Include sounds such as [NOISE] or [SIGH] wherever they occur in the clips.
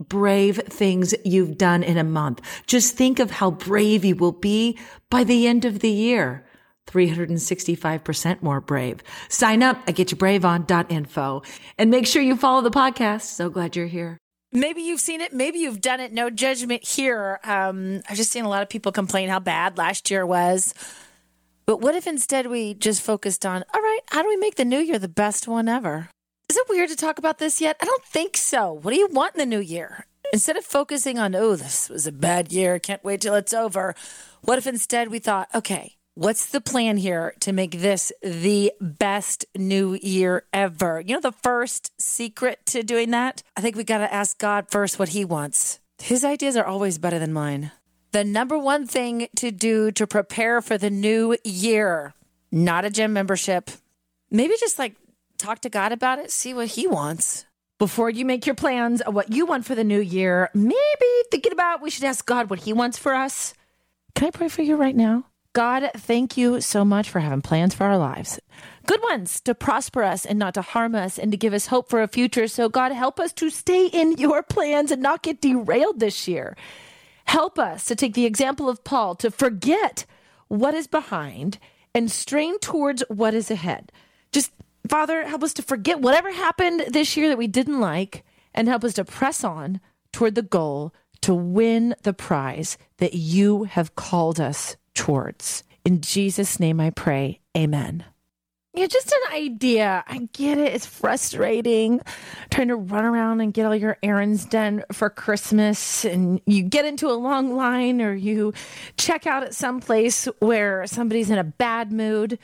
brave things you've done in a month. Just think of how brave you will be by the end of the year. 365% more brave. Sign up at getyourbraveon.info and make sure you follow the podcast. So glad you're here. Maybe you've seen it. Maybe you've done it. No judgment here. Um, I've just seen a lot of people complain how bad last year was. But what if instead we just focused on, all right, how do we make the new year the best one ever? Is it weird to talk about this yet? I don't think so. What do you want in the new year? Instead of focusing on, oh, this was a bad year, can't wait till it's over, what if instead we thought, okay, what's the plan here to make this the best new year ever? You know, the first secret to doing that? I think we got to ask God first what He wants. His ideas are always better than mine. The number one thing to do to prepare for the new year, not a gym membership, maybe just like talk to God about it, see what He wants. Before you make your plans of what you want for the new year, maybe thinking about we should ask God what He wants for us. Can I pray for you right now? God, thank you so much for having plans for our lives. Good ones to prosper us and not to harm us and to give us hope for a future. So, God, help us to stay in your plans and not get derailed this year. Help us to take the example of Paul to forget what is behind and strain towards what is ahead. Just Father, help us to forget whatever happened this year that we didn't like and help us to press on toward the goal to win the prize that you have called us towards. In Jesus' name I pray. Amen. Yeah, just an idea. I get it. It's frustrating trying to run around and get all your errands done for Christmas. And you get into a long line or you check out at some place where somebody's in a bad mood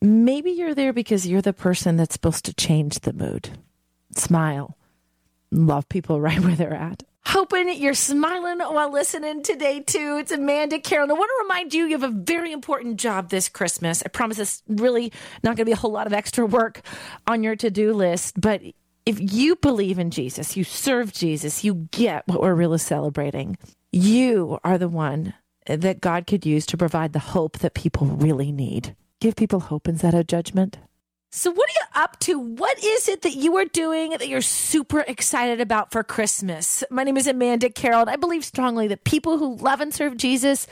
maybe you're there because you're the person that's supposed to change the mood. Smile. Love people [LAUGHS] right where they're at. Hoping you're smiling while listening today, too. It's Amanda Carroll. I want to remind you you have a very important job this Christmas. I promise it's really not going to be a whole lot of extra work on your to do list. But if you believe in Jesus, you serve Jesus, you get what we're really celebrating. You are the one that God could use to provide the hope that people really need give people hope instead of judgment. So, what are you up to? What is it that you are doing that you're super excited about for Christmas? My name is Amanda Carroll, and I believe strongly that people who love and serve Jesus,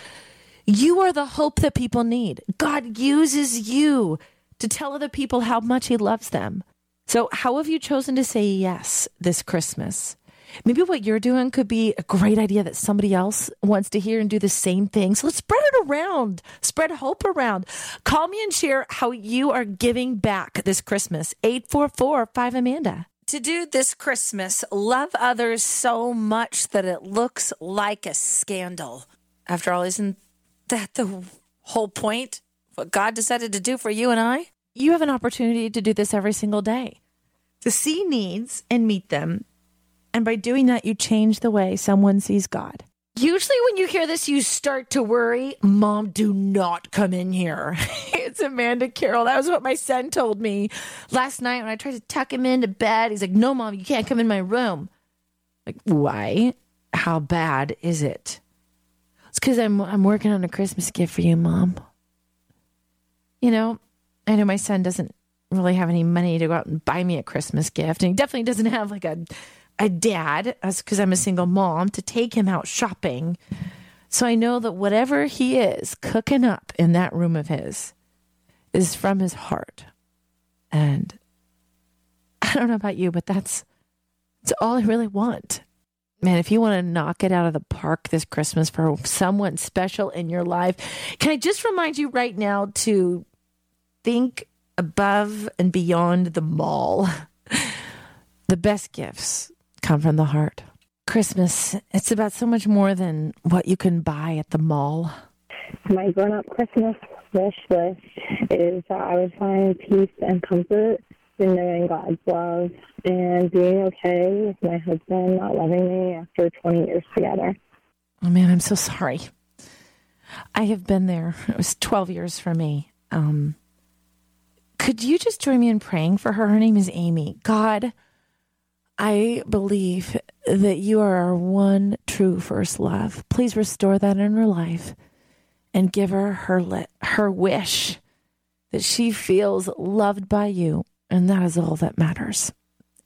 you are the hope that people need. God uses you to tell other people how much He loves them. So, how have you chosen to say yes this Christmas? Maybe what you're doing could be a great idea that somebody else wants to hear and do the same thing. So let's spread it around, spread hope around. Call me and share how you are giving back this Christmas. 844 5 Amanda. To do this Christmas, love others so much that it looks like a scandal. After all, isn't that the whole point? What God decided to do for you and I? You have an opportunity to do this every single day. To see needs and meet them and by doing that, you change the way someone sees God. Usually, when you hear this, you start to worry. Mom, do not come in here. [LAUGHS] it's Amanda Carroll. That was what my son told me last night when I tried to tuck him into bed. He's like, No, mom, you can't come in my room. Like, why? How bad is it? It's because I'm, I'm working on a Christmas gift for you, mom. You know, I know my son doesn't really have any money to go out and buy me a Christmas gift. And he definitely doesn't have like a a dad, because I'm a single mom, to take him out shopping. So I know that whatever he is cooking up in that room of his is from his heart. And I don't know about you, but that's that's all I really want. Man, if you want to knock it out of the park this Christmas for someone special in your life, can I just remind you right now to think above and beyond the mall? [LAUGHS] The best gifts come from the heart. Christmas, it's about so much more than what you can buy at the mall. My grown up Christmas wish list is that I would find peace and comfort in knowing God's love and being okay with my husband not loving me after 20 years together. Oh man, I'm so sorry. I have been there. It was 12 years for me. Um, could you just join me in praying for her? Her name is Amy. God, I believe that you are our one true first love. Please restore that in her life and give her her her wish that she feels loved by you, and that is all that matters.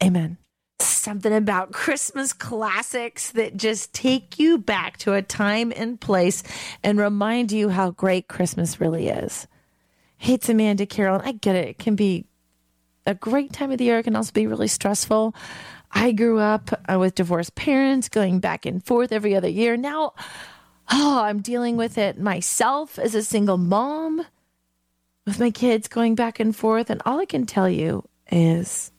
Amen. Something about Christmas classics that just take you back to a time and place and remind you how great Christmas really is. Hey, it's Amanda Carroll. I get it. It can be a great time of the year. It can also be really stressful. I grew up uh, with divorced parents going back and forth every other year. Now, oh, I'm dealing with it myself as a single mom with my kids going back and forth. And all I can tell you is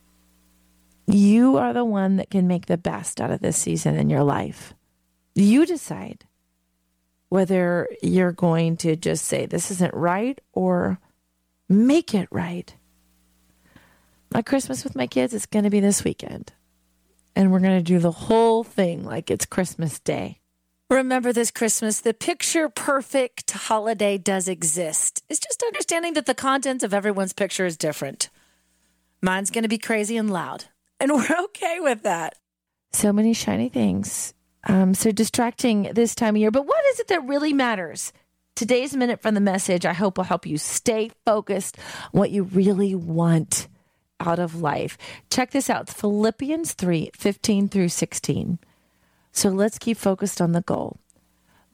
you are the one that can make the best out of this season in your life. You decide whether you're going to just say this isn't right or make it right. My Christmas with my kids is going to be this weekend and we're going to do the whole thing like it's Christmas Day. Remember this Christmas, the picture perfect holiday does exist. It's just understanding that the content of everyone's picture is different. Mine's going to be crazy and loud, and [LAUGHS] we're okay with that. So many shiny things. Um, so distracting this time of year. But what is it that really matters? Today's minute from the message, I hope will help you stay focused on what you really want out of life. Check this out Philippians 3 15 through 16. So let's keep focused on the goal.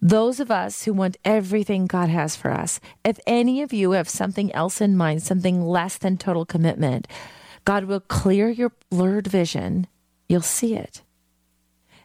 Those of us who want everything God has for us, if any of you have something else in mind, something less than total commitment, God will clear your blurred vision. You'll see it.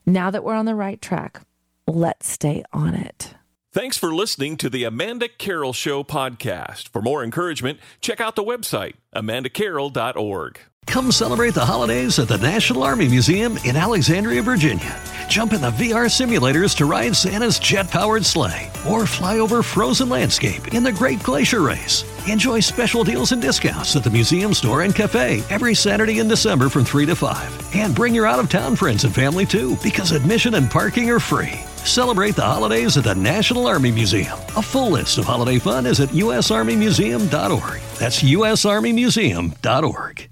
Now that we're on the right track, let's stay on it. Thanks for listening to the Amanda Carroll Show podcast. For more encouragement, check out the website, amandacarroll.org. Come celebrate the holidays at the National Army Museum in Alexandria, Virginia. Jump in the VR simulators to ride Santa's jet powered sleigh or fly over frozen landscape in the Great Glacier Race. Enjoy special deals and discounts at the museum store and cafe every Saturday in December from 3 to 5. And bring your out of town friends and family too, because admission and parking are free. Celebrate the holidays at the National Army Museum. A full list of holiday fun is at usarmymuseum.org. That's usarmymuseum.org.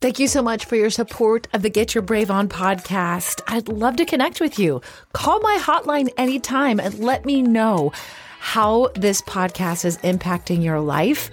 Thank you so much for your support of the Get Your Brave On podcast. I'd love to connect with you. Call my hotline anytime and let me know how this podcast is impacting your life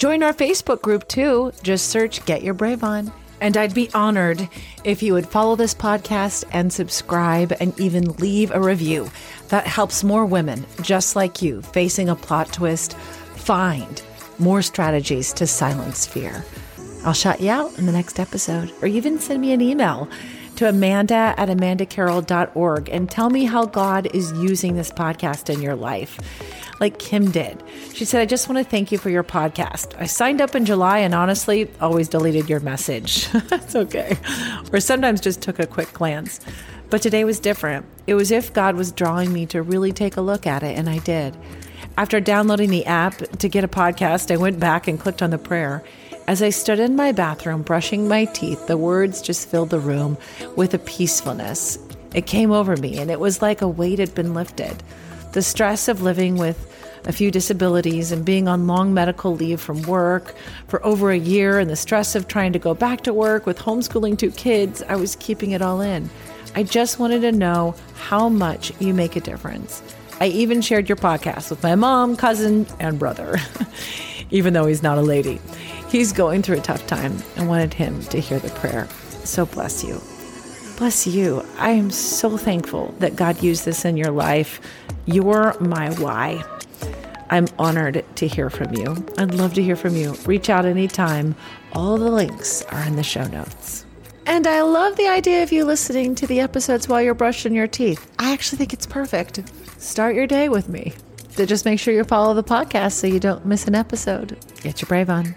Join our Facebook group too. Just search Get Your Brave On. And I'd be honored if you would follow this podcast and subscribe and even leave a review. That helps more women just like you facing a plot twist find more strategies to silence fear. I'll shout you out in the next episode, or even send me an email to amanda at amandacarroll.org and tell me how God is using this podcast in your life like Kim did. She said, I just want to thank you for your podcast. I signed up in July and honestly always deleted your message. [LAUGHS] That's okay. Or sometimes just took a quick glance. But today was different. It was if God was drawing me to really take a look at it, and I did. After downloading the app to get a podcast, I went back and clicked on the prayer. As I stood in my bathroom brushing my teeth, the words just filled the room with a peacefulness. It came over me, and it was like a weight had been lifted. The stress of living with a few disabilities and being on long medical leave from work for over a year and the stress of trying to go back to work with homeschooling two kids, I was keeping it all in. I just wanted to know how much you make a difference. I even shared your podcast with my mom, cousin, and brother, [LAUGHS] even though he's not a lady. He's going through a tough time and wanted him to hear the prayer. So bless you. Bless you. I am so thankful that God used this in your life. You're my why. I'm honored to hear from you. I'd love to hear from you. Reach out anytime. All the links are in the show notes. And I love the idea of you listening to the episodes while you're brushing your teeth. I actually think it's perfect. Start your day with me. So just make sure you follow the podcast so you don't miss an episode. Get your brave on.